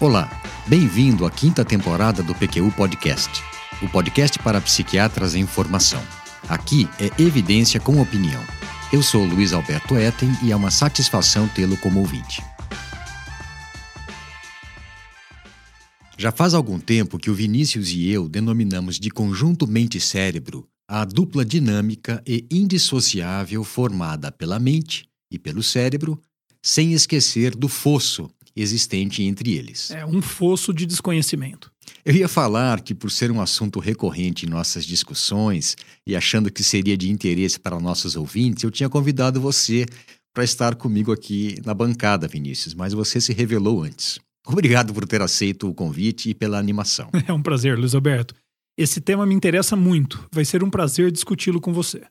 Olá, bem-vindo à quinta temporada do PQU Podcast, o podcast para psiquiatras em formação. Aqui é evidência com opinião. Eu sou Luiz Alberto Etten e é uma satisfação tê-lo como ouvinte. Já faz algum tempo que o Vinícius e eu denominamos de conjunto mente-cérebro a dupla dinâmica e indissociável formada pela mente e pelo cérebro, sem esquecer do fosso existente entre eles. É um fosso de desconhecimento. Eu ia falar que, por ser um assunto recorrente em nossas discussões e achando que seria de interesse para nossos ouvintes, eu tinha convidado você para estar comigo aqui na bancada, Vinícius, mas você se revelou antes. Obrigado por ter aceito o convite e pela animação. É um prazer, Luiz Alberto. Esse tema me interessa muito. Vai ser um prazer discuti-lo com você.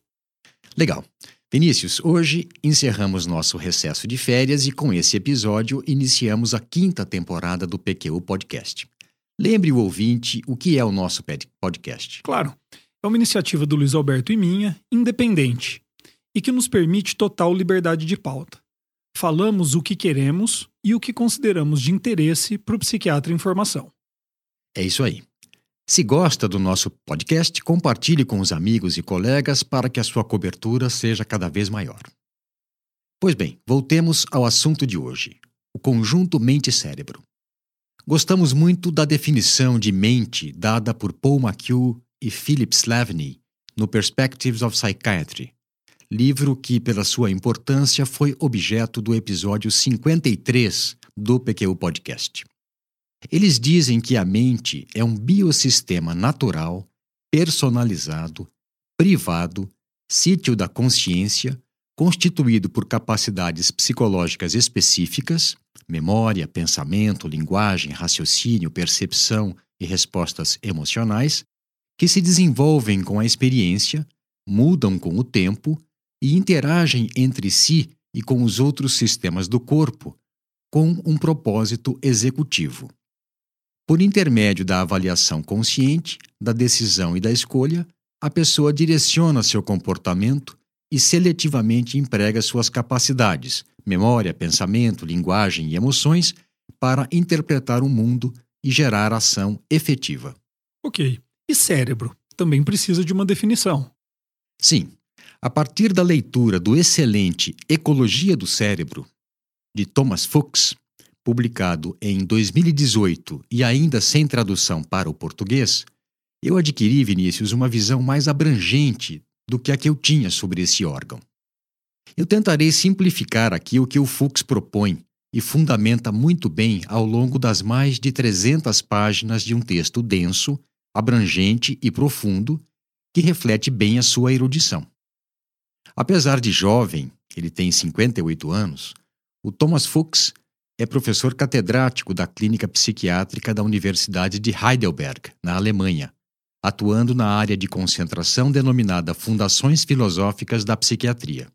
Legal. Vinícius, hoje encerramos nosso recesso de férias e com esse episódio iniciamos a quinta temporada do PQU Podcast. Lembre o ouvinte o que é o nosso podcast. Claro, é uma iniciativa do Luiz Alberto e minha, independente, e que nos permite total liberdade de pauta. Falamos o que queremos e o que consideramos de interesse para o psiquiatra em formação. É isso aí. Se gosta do nosso podcast, compartilhe com os amigos e colegas para que a sua cobertura seja cada vez maior. Pois bem, voltemos ao assunto de hoje: o conjunto mente-cérebro. Gostamos muito da definição de mente dada por Paul McHugh e Philip Slavny no Perspectives of Psychiatry, livro que, pela sua importância, foi objeto do episódio 53 do PQ Podcast. Eles dizem que a mente é um biossistema natural, personalizado, privado, sítio da consciência, constituído por capacidades psicológicas específicas memória, pensamento, linguagem, raciocínio, percepção e respostas emocionais que se desenvolvem com a experiência, mudam com o tempo e interagem entre si e com os outros sistemas do corpo com um propósito executivo. Por intermédio da avaliação consciente, da decisão e da escolha, a pessoa direciona seu comportamento e seletivamente emprega suas capacidades, memória, pensamento, linguagem e emoções para interpretar o mundo e gerar ação efetiva. Ok. E cérebro? Também precisa de uma definição. Sim. A partir da leitura do excelente Ecologia do Cérebro, de Thomas Fuchs, publicado em 2018 e ainda sem tradução para o português, eu adquiri, Vinícius, uma visão mais abrangente do que a que eu tinha sobre esse órgão. Eu tentarei simplificar aqui o que o Fuchs propõe e fundamenta muito bem ao longo das mais de 300 páginas de um texto denso, abrangente e profundo que reflete bem a sua erudição. Apesar de jovem, ele tem 58 anos, o Thomas Fuchs é professor catedrático da Clínica Psiquiátrica da Universidade de Heidelberg, na Alemanha, atuando na área de concentração denominada Fundações Filosóficas da Psiquiatria.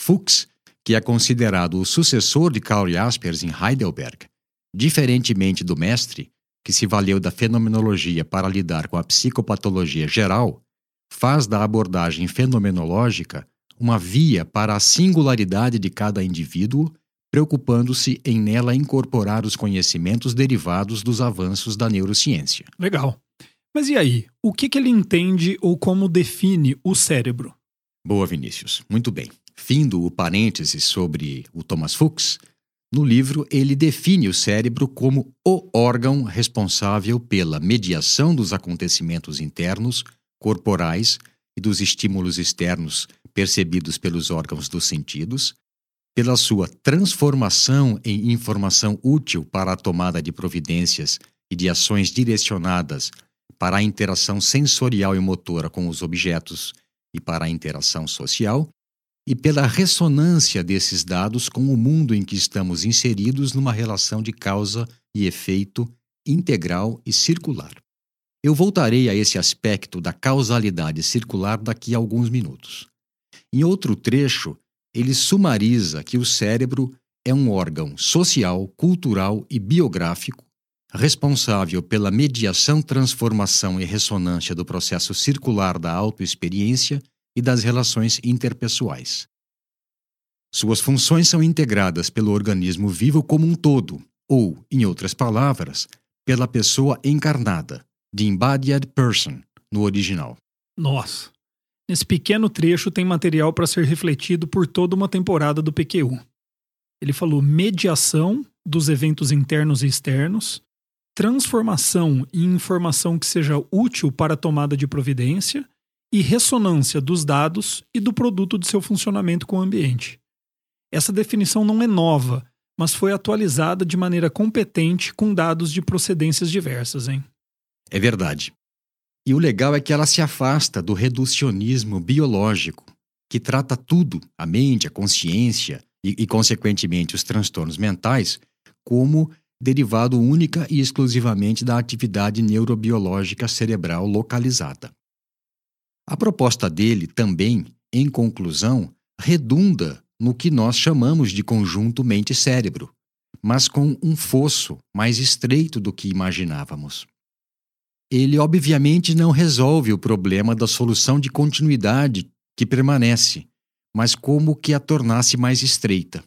Fuchs, que é considerado o sucessor de Karl Jaspers em Heidelberg, diferentemente do mestre, que se valeu da fenomenologia para lidar com a psicopatologia geral, faz da abordagem fenomenológica uma via para a singularidade de cada indivíduo preocupando-se em nela incorporar os conhecimentos derivados dos avanços da neurociência. Legal. Mas e aí? O que, que ele entende ou como define o cérebro? Boa, Vinícius. Muito bem. Findo o parêntese sobre o Thomas Fuchs, no livro ele define o cérebro como o órgão responsável pela mediação dos acontecimentos internos, corporais e dos estímulos externos percebidos pelos órgãos dos sentidos, pela sua transformação em informação útil para a tomada de providências e de ações direcionadas para a interação sensorial e motora com os objetos e para a interação social, e pela ressonância desses dados com o mundo em que estamos inseridos numa relação de causa e efeito integral e circular. Eu voltarei a esse aspecto da causalidade circular daqui a alguns minutos. Em outro trecho, ele sumariza que o cérebro é um órgão social, cultural e biográfico responsável pela mediação, transformação e ressonância do processo circular da autoexperiência e das relações interpessoais. Suas funções são integradas pelo organismo vivo como um todo ou, em outras palavras, pela pessoa encarnada, the embodied person, no original. Nossa! Nesse pequeno trecho tem material para ser refletido por toda uma temporada do PQ1. Ele falou mediação dos eventos internos e externos, transformação e informação que seja útil para a tomada de providência e ressonância dos dados e do produto de seu funcionamento com o ambiente. Essa definição não é nova, mas foi atualizada de maneira competente com dados de procedências diversas, hein? É verdade. E o legal é que ela se afasta do reducionismo biológico, que trata tudo, a mente, a consciência e, e consequentemente, os transtornos mentais, como derivado única e exclusivamente da atividade neurobiológica cerebral localizada. A proposta dele também, em conclusão, redunda no que nós chamamos de conjunto mente-cérebro, mas com um fosso mais estreito do que imaginávamos. Ele, obviamente, não resolve o problema da solução de continuidade que permanece, mas como que a tornasse mais estreita.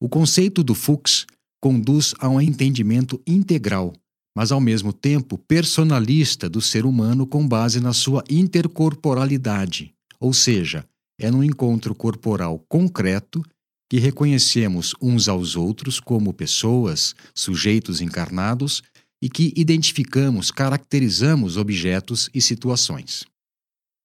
O conceito do Fuchs conduz a um entendimento integral mas ao mesmo tempo personalista do ser humano com base na sua intercorporalidade, ou seja, é no encontro corporal concreto que reconhecemos uns aos outros como pessoas, sujeitos encarnados e que identificamos, caracterizamos objetos e situações.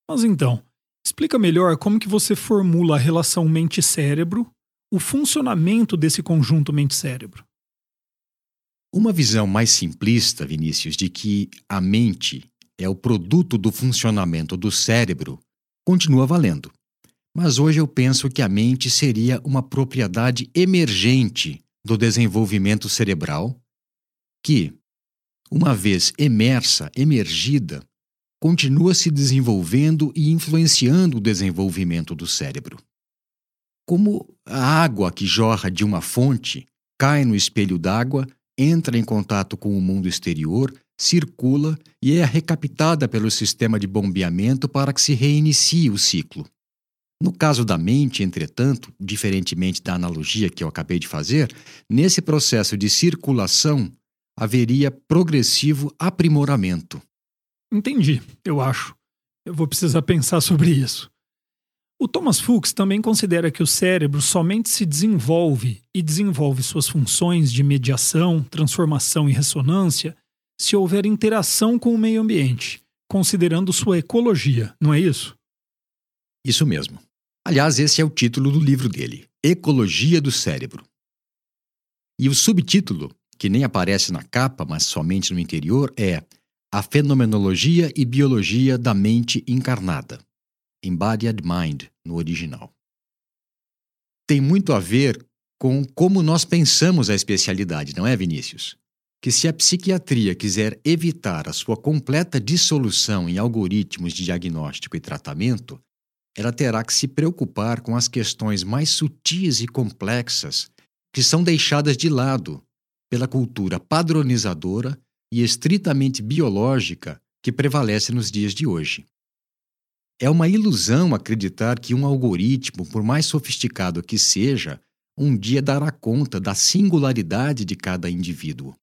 Mas então, explica melhor como que você formula a relação mente-cérebro, o funcionamento desse conjunto mente-cérebro. Uma visão mais simplista, Vinícius, de que a mente é o produto do funcionamento do cérebro continua valendo. Mas hoje eu penso que a mente seria uma propriedade emergente do desenvolvimento cerebral que, uma vez emersa, emergida, continua se desenvolvendo e influenciando o desenvolvimento do cérebro. Como a água que jorra de uma fonte cai no espelho d'água entra em contato com o mundo exterior, circula e é recaptada pelo sistema de bombeamento para que se reinicie o ciclo. No caso da mente, entretanto, diferentemente da analogia que eu acabei de fazer, nesse processo de circulação haveria progressivo aprimoramento. Entendi, eu acho. Eu vou precisar pensar sobre isso. O Thomas Fuchs também considera que o cérebro somente se desenvolve e desenvolve suas funções de mediação, transformação e ressonância se houver interação com o meio ambiente, considerando sua ecologia, não é isso? Isso mesmo. Aliás, esse é o título do livro dele, Ecologia do Cérebro. E o subtítulo, que nem aparece na capa, mas somente no interior, é A Fenomenologia e Biologia da Mente Encarnada. Embodied Mind, no original. Tem muito a ver com como nós pensamos a especialidade, não é, Vinícius? Que se a psiquiatria quiser evitar a sua completa dissolução em algoritmos de diagnóstico e tratamento, ela terá que se preocupar com as questões mais sutis e complexas que são deixadas de lado pela cultura padronizadora e estritamente biológica que prevalece nos dias de hoje. É uma ilusão acreditar que um algoritmo, por mais sofisticado que seja, um dia dará conta da singularidade de cada indivíduo.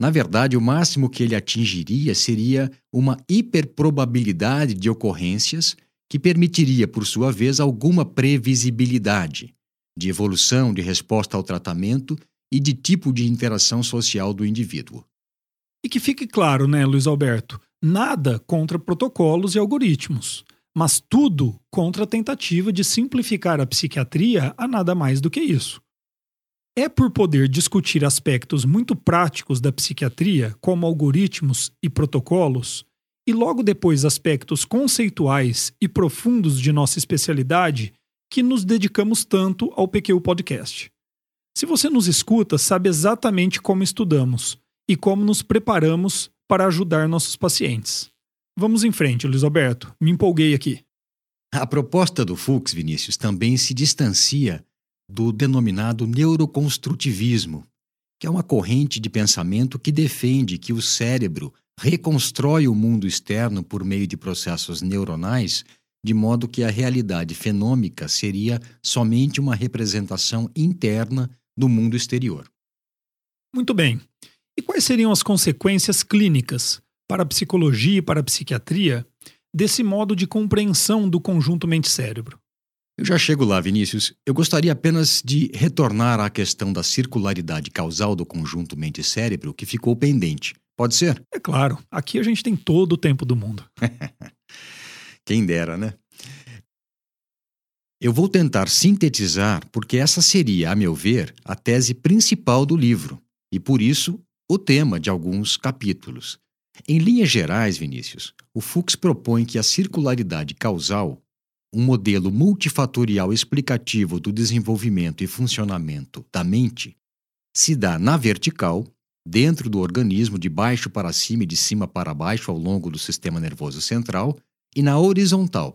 Na verdade, o máximo que ele atingiria seria uma hiperprobabilidade de ocorrências que permitiria, por sua vez, alguma previsibilidade de evolução, de resposta ao tratamento e de tipo de interação social do indivíduo. E que fique claro, né, Luiz Alberto? Nada contra protocolos e algoritmos mas tudo contra a tentativa de simplificar a psiquiatria a nada mais do que isso. É por poder discutir aspectos muito práticos da psiquiatria, como algoritmos e protocolos, e logo depois aspectos conceituais e profundos de nossa especialidade, que nos dedicamos tanto ao PQ Podcast. Se você nos escuta, sabe exatamente como estudamos e como nos preparamos para ajudar nossos pacientes. Vamos em frente, Luiz Alberto. Me empolguei aqui. A proposta do Fuchs, Vinícius, também se distancia do denominado neuroconstrutivismo, que é uma corrente de pensamento que defende que o cérebro reconstrói o mundo externo por meio de processos neuronais, de modo que a realidade fenômica seria somente uma representação interna do mundo exterior. Muito bem. E quais seriam as consequências clínicas para a psicologia e para a psiquiatria desse modo de compreensão do conjunto mente-cérebro? Eu já chego lá, Vinícius. Eu gostaria apenas de retornar à questão da circularidade causal do conjunto mente-cérebro que ficou pendente. Pode ser? É claro, aqui a gente tem todo o tempo do mundo. Quem dera, né? Eu vou tentar sintetizar porque essa seria, a meu ver, a tese principal do livro e, por isso, o tema de alguns capítulos. Em linhas gerais, Vinícius, o Fuchs propõe que a circularidade causal um modelo multifatorial explicativo do desenvolvimento e funcionamento da mente se dá na vertical, dentro do organismo, de baixo para cima e de cima para baixo ao longo do sistema nervoso central, e na horizontal,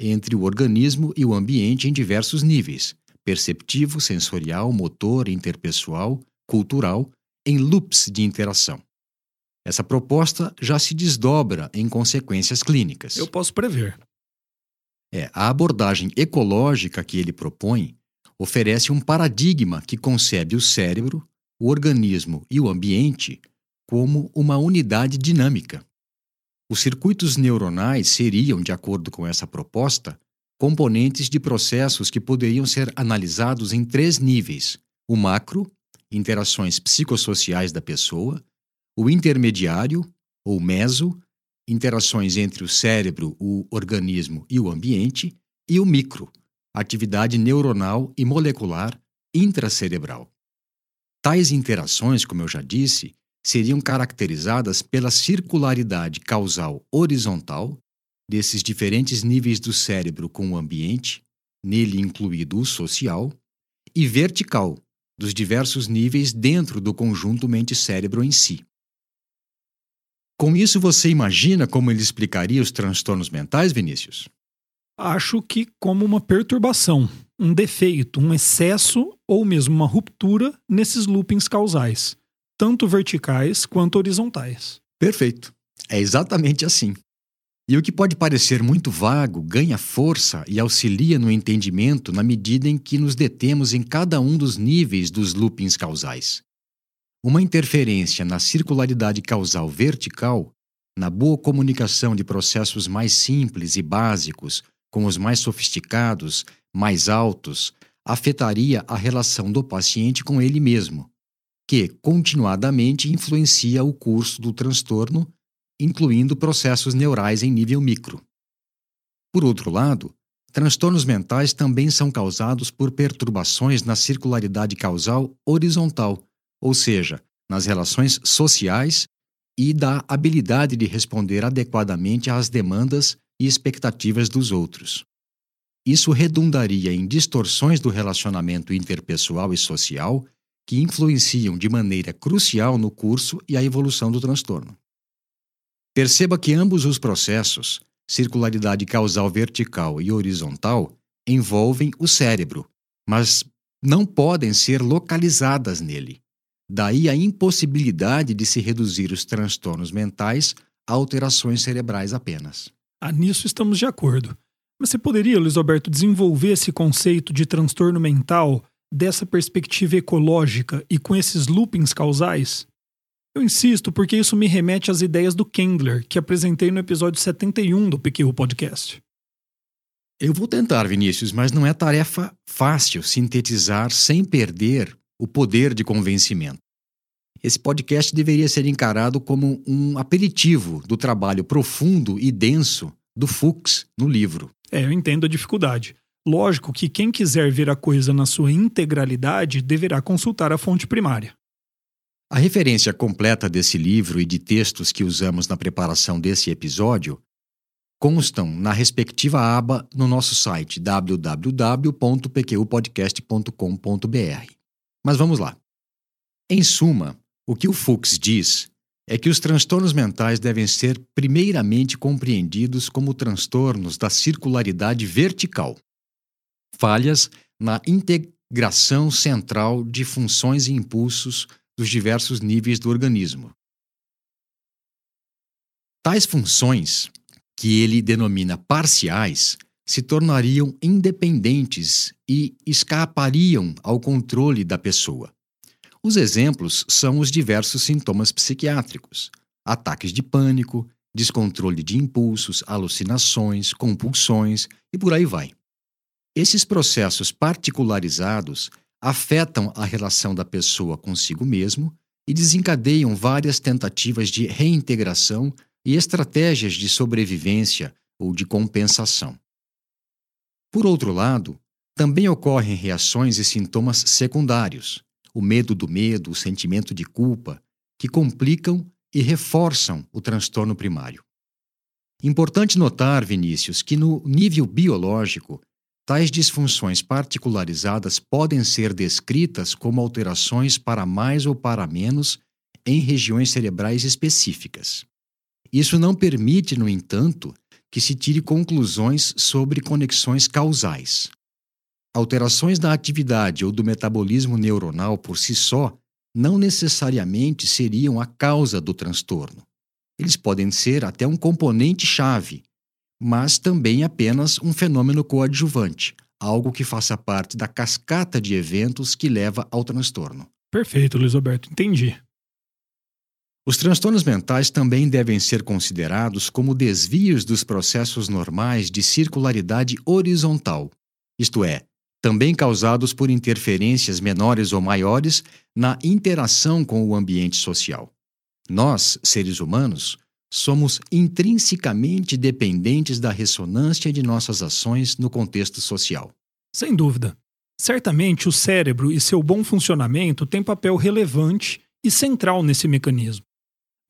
entre o organismo e o ambiente em diversos níveis perceptivo, sensorial, motor, interpessoal, cultural, em loops de interação. Essa proposta já se desdobra em consequências clínicas. Eu posso prever. É, a abordagem ecológica que ele propõe oferece um paradigma que concebe o cérebro, o organismo e o ambiente como uma unidade dinâmica. Os circuitos neuronais seriam, de acordo com essa proposta, componentes de processos que poderiam ser analisados em três níveis: o macro, interações psicossociais da pessoa, o intermediário, ou meso, interações entre o cérebro, o organismo e o ambiente, e o micro, atividade neuronal e molecular intracerebral. Tais interações, como eu já disse, seriam caracterizadas pela circularidade causal horizontal desses diferentes níveis do cérebro com o ambiente, nele incluído o social, e vertical dos diversos níveis dentro do conjunto mente-cérebro em si. Com isso, você imagina como ele explicaria os transtornos mentais, Vinícius? Acho que como uma perturbação, um defeito, um excesso ou mesmo uma ruptura nesses loopings causais, tanto verticais quanto horizontais. Perfeito. É exatamente assim. E o que pode parecer muito vago ganha força e auxilia no entendimento na medida em que nos detemos em cada um dos níveis dos loopings causais. Uma interferência na circularidade causal vertical, na boa comunicação de processos mais simples e básicos com os mais sofisticados, mais altos, afetaria a relação do paciente com ele mesmo, que continuadamente influencia o curso do transtorno, incluindo processos neurais em nível micro. Por outro lado, transtornos mentais também são causados por perturbações na circularidade causal horizontal ou seja, nas relações sociais e da habilidade de responder adequadamente às demandas e expectativas dos outros. Isso redundaria em distorções do relacionamento interpessoal e social que influenciam de maneira crucial no curso e a evolução do transtorno. Perceba que ambos os processos, circularidade causal vertical e horizontal, envolvem o cérebro, mas não podem ser localizadas nele. Daí a impossibilidade de se reduzir os transtornos mentais a alterações cerebrais apenas. Ah, nisso estamos de acordo. Mas você poderia, Luiz Alberto, desenvolver esse conceito de transtorno mental dessa perspectiva ecológica e com esses loopings causais? Eu insisto porque isso me remete às ideias do Kendler, que apresentei no episódio 71 do PQ Podcast. Eu vou tentar, Vinícius, mas não é tarefa fácil sintetizar sem perder o poder de convencimento. Esse podcast deveria ser encarado como um aperitivo do trabalho profundo e denso do Fuchs no livro. É, eu entendo a dificuldade. Lógico que quem quiser ver a coisa na sua integralidade deverá consultar a fonte primária. A referência completa desse livro e de textos que usamos na preparação desse episódio constam na respectiva aba no nosso site www.pqpodcast.com.br. Mas vamos lá. Em suma, o que o Fuchs diz é que os transtornos mentais devem ser primeiramente compreendidos como transtornos da circularidade vertical, falhas na integração central de funções e impulsos dos diversos níveis do organismo. Tais funções, que ele denomina parciais, se tornariam independentes e escapariam ao controle da pessoa. Os exemplos são os diversos sintomas psiquiátricos: ataques de pânico, descontrole de impulsos, alucinações, compulsões e por aí vai. Esses processos particularizados afetam a relação da pessoa consigo mesmo e desencadeiam várias tentativas de reintegração e estratégias de sobrevivência ou de compensação. Por outro lado, também ocorrem reações e sintomas secundários, o medo do medo, o sentimento de culpa, que complicam e reforçam o transtorno primário. Importante notar, Vinícius, que no nível biológico, tais disfunções particularizadas podem ser descritas como alterações para mais ou para menos em regiões cerebrais específicas. Isso não permite, no entanto, que se tire conclusões sobre conexões causais. Alterações da atividade ou do metabolismo neuronal por si só não necessariamente seriam a causa do transtorno. Eles podem ser até um componente-chave, mas também apenas um fenômeno coadjuvante, algo que faça parte da cascata de eventos que leva ao transtorno. Perfeito, Luiz Alberto, entendi. Os transtornos mentais também devem ser considerados como desvios dos processos normais de circularidade horizontal, isto é, também causados por interferências menores ou maiores na interação com o ambiente social. Nós, seres humanos, somos intrinsecamente dependentes da ressonância de nossas ações no contexto social. Sem dúvida. Certamente o cérebro e seu bom funcionamento têm papel relevante e central nesse mecanismo.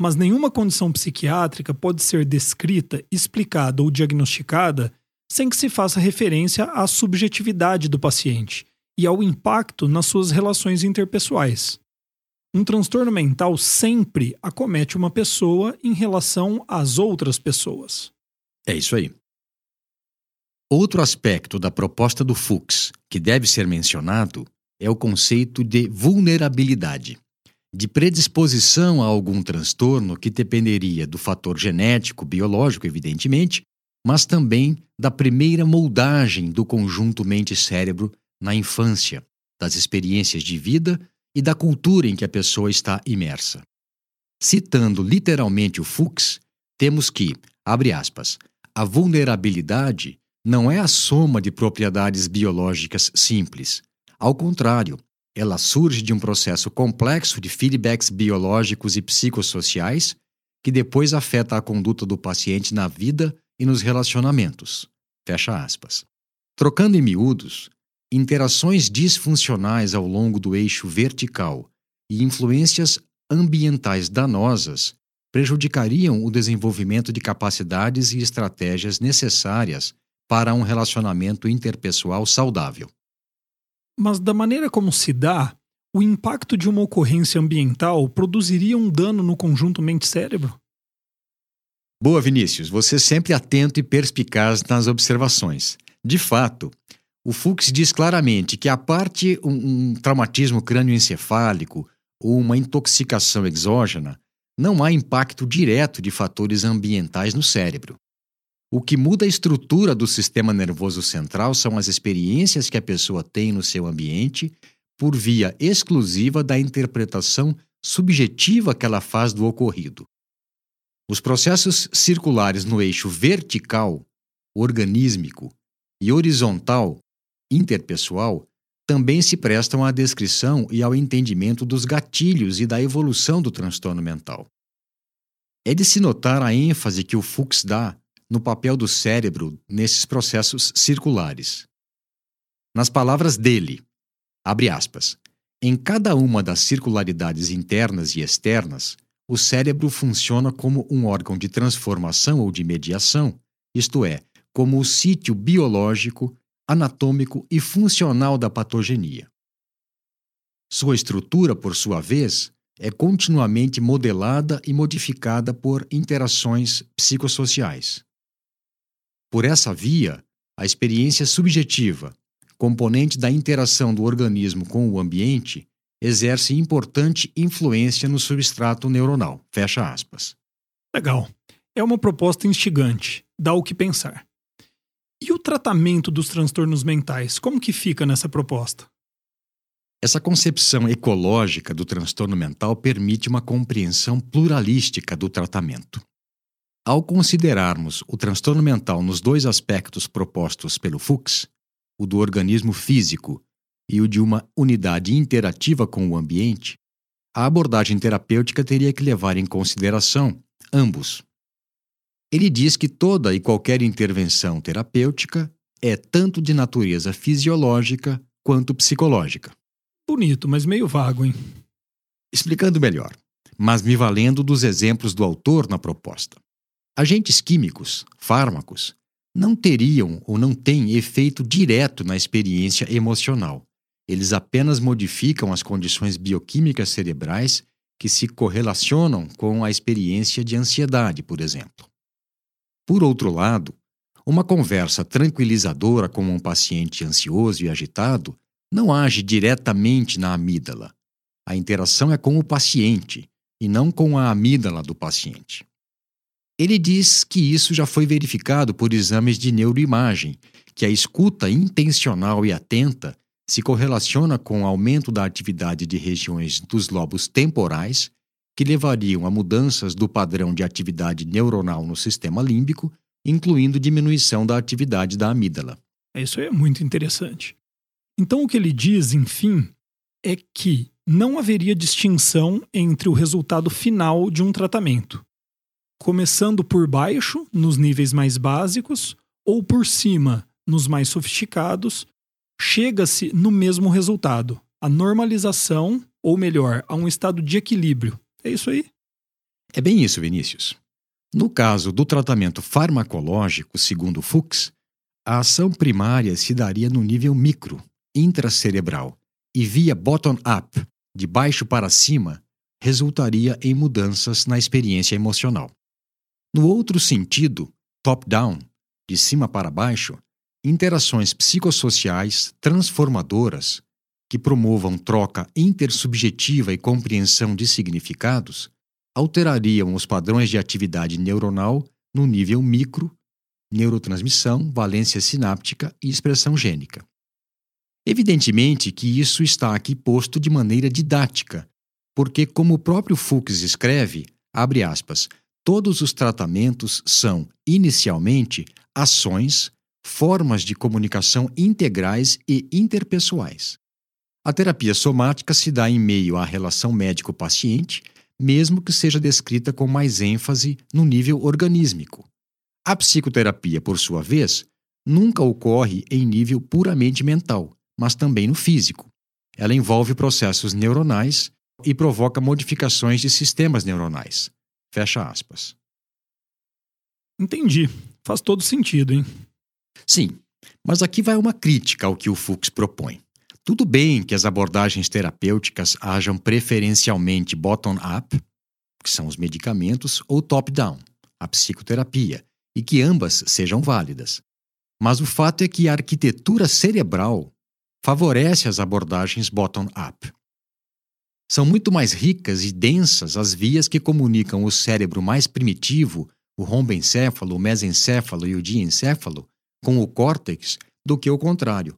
Mas nenhuma condição psiquiátrica pode ser descrita, explicada ou diagnosticada sem que se faça referência à subjetividade do paciente e ao impacto nas suas relações interpessoais. Um transtorno mental sempre acomete uma pessoa em relação às outras pessoas. É isso aí. Outro aspecto da proposta do Fuchs que deve ser mencionado é o conceito de vulnerabilidade, de predisposição a algum transtorno que dependeria do fator genético, biológico, evidentemente, mas também da primeira moldagem do conjunto mente-cérebro na infância, das experiências de vida e da cultura em que a pessoa está imersa. Citando literalmente o Fuchs, temos que, abre aspas, a vulnerabilidade não é a soma de propriedades biológicas simples. Ao contrário, ela surge de um processo complexo de feedbacks biológicos e psicossociais que depois afeta a conduta do paciente na vida e nos relacionamentos. Fecha aspas. Trocando em miúdos, interações disfuncionais ao longo do eixo vertical e influências ambientais danosas prejudicariam o desenvolvimento de capacidades e estratégias necessárias para um relacionamento interpessoal saudável. Mas, da maneira como se dá, o impacto de uma ocorrência ambiental produziria um dano no conjunto mente-cérebro? Boa, Vinícius, você sempre atento e perspicaz nas observações. De fato, o Fuchs diz claramente que a parte um, um traumatismo crânioencefálico ou uma intoxicação exógena, não há impacto direto de fatores ambientais no cérebro. O que muda a estrutura do sistema nervoso central são as experiências que a pessoa tem no seu ambiente por via exclusiva da interpretação subjetiva que ela faz do ocorrido. Os processos circulares no eixo vertical, organísmico, e horizontal, interpessoal, também se prestam à descrição e ao entendimento dos gatilhos e da evolução do transtorno mental. É de se notar a ênfase que o Fuchs dá no papel do cérebro nesses processos circulares. Nas palavras dele, abre aspas, em cada uma das circularidades internas e externas, o cérebro funciona como um órgão de transformação ou de mediação, isto é, como o sítio biológico, anatômico e funcional da patogenia. Sua estrutura, por sua vez, é continuamente modelada e modificada por interações psicossociais. Por essa via, a experiência subjetiva, componente da interação do organismo com o ambiente, exerce importante influência no substrato neuronal. Fecha aspas. Legal. É uma proposta instigante, dá o que pensar. E o tratamento dos transtornos mentais, como que fica nessa proposta? Essa concepção ecológica do transtorno mental permite uma compreensão pluralística do tratamento. Ao considerarmos o transtorno mental nos dois aspectos propostos pelo Fuchs, o do organismo físico e o de uma unidade interativa com o ambiente, a abordagem terapêutica teria que levar em consideração ambos. Ele diz que toda e qualquer intervenção terapêutica é tanto de natureza fisiológica quanto psicológica. Bonito, mas meio vago, hein? Explicando melhor, mas me valendo dos exemplos do autor na proposta. Agentes químicos, fármacos, não teriam ou não têm efeito direto na experiência emocional. Eles apenas modificam as condições bioquímicas cerebrais que se correlacionam com a experiência de ansiedade, por exemplo. Por outro lado, uma conversa tranquilizadora com um paciente ansioso e agitado não age diretamente na amígdala. A interação é com o paciente e não com a amígdala do paciente. Ele diz que isso já foi verificado por exames de neuroimagem, que a escuta intencional e atenta se correlaciona com o aumento da atividade de regiões dos lobos temporais, que levariam a mudanças do padrão de atividade neuronal no sistema límbico, incluindo diminuição da atividade da amígdala. Isso é muito interessante. Então, o que ele diz, enfim, é que não haveria distinção entre o resultado final de um tratamento, começando por baixo, nos níveis mais básicos, ou por cima, nos mais sofisticados, chega-se no mesmo resultado, a normalização, ou melhor, a um estado de equilíbrio. É isso aí? É bem isso, Vinícius. No caso do tratamento farmacológico, segundo Fuchs, a ação primária se daria no nível micro, intracerebral, e via bottom-up, de baixo para cima, resultaria em mudanças na experiência emocional. No outro sentido, top-down, de cima para baixo, interações psicossociais transformadoras que promovam troca intersubjetiva e compreensão de significados alterariam os padrões de atividade neuronal no nível micro, neurotransmissão, valência sináptica e expressão gênica. Evidentemente que isso está aqui posto de maneira didática, porque, como o próprio Fuchs escreve, abre aspas, todos os tratamentos são, inicialmente, ações formas de comunicação integrais e interpessoais. A terapia somática se dá em meio à relação médico-paciente, mesmo que seja descrita com mais ênfase no nível organísmico. A psicoterapia, por sua vez, nunca ocorre em nível puramente mental, mas também no físico. Ela envolve processos neuronais e provoca modificações de sistemas neuronais. Fecha aspas. Entendi. Faz todo sentido, hein? Sim, mas aqui vai uma crítica ao que o Fuchs propõe. Tudo bem que as abordagens terapêuticas hajam preferencialmente bottom-up, que são os medicamentos, ou top-down, a psicoterapia, e que ambas sejam válidas. Mas o fato é que a arquitetura cerebral favorece as abordagens bottom-up. São muito mais ricas e densas as vias que comunicam o cérebro mais primitivo, o rombencéfalo, o mesencéfalo e o diencéfalo, com o córtex do que o contrário.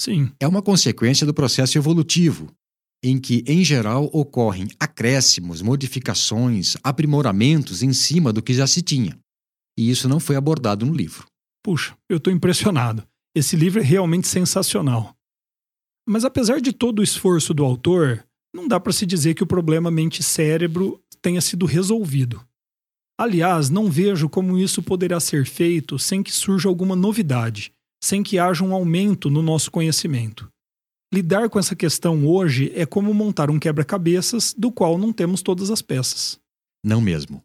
Sim. É uma consequência do processo evolutivo, em que, em geral, ocorrem acréscimos, modificações, aprimoramentos em cima do que já se tinha. E isso não foi abordado no livro. Puxa, eu estou impressionado. Esse livro é realmente sensacional. Mas apesar de todo o esforço do autor, não dá para se dizer que o problema mente-cérebro tenha sido resolvido. Aliás, não vejo como isso poderá ser feito sem que surja alguma novidade, sem que haja um aumento no nosso conhecimento. Lidar com essa questão hoje é como montar um quebra-cabeças do qual não temos todas as peças. Não mesmo.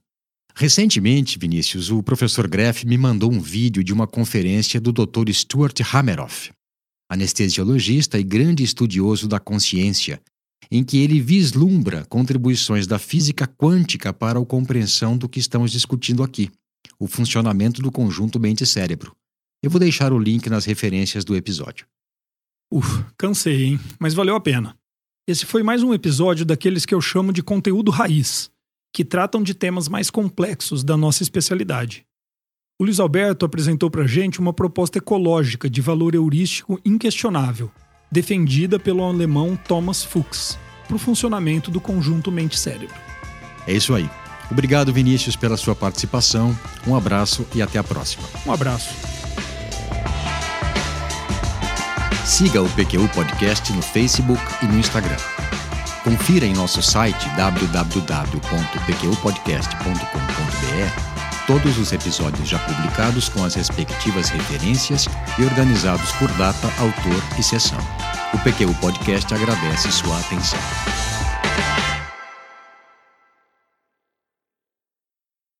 Recentemente, Vinícius, o professor Greff me mandou um vídeo de uma conferência do Dr. Stuart Hameroff, anestesiologista e grande estudioso da consciência, em que ele vislumbra contribuições da física quântica para a compreensão do que estamos discutindo aqui, o funcionamento do conjunto mente-cérebro. Eu vou deixar o link nas referências do episódio. Uf, cansei, hein? Mas valeu a pena. Esse foi mais um episódio daqueles que eu chamo de conteúdo raiz, que tratam de temas mais complexos da nossa especialidade. O Luiz Alberto apresentou para gente uma proposta ecológica de valor heurístico inquestionável defendida pelo alemão Thomas Fuchs, para o funcionamento do conjunto mente-cérebro. É isso aí. Obrigado, Vinícius, pela sua participação. Um abraço e até a próxima. Um abraço. Siga o PQU Podcast no Facebook e no Instagram. Confira em nosso site www.pqpodcast.com.br todos os episódios já publicados com as respectivas referências e organizados por data, autor e sessão. O PQU Podcast agradece sua atenção.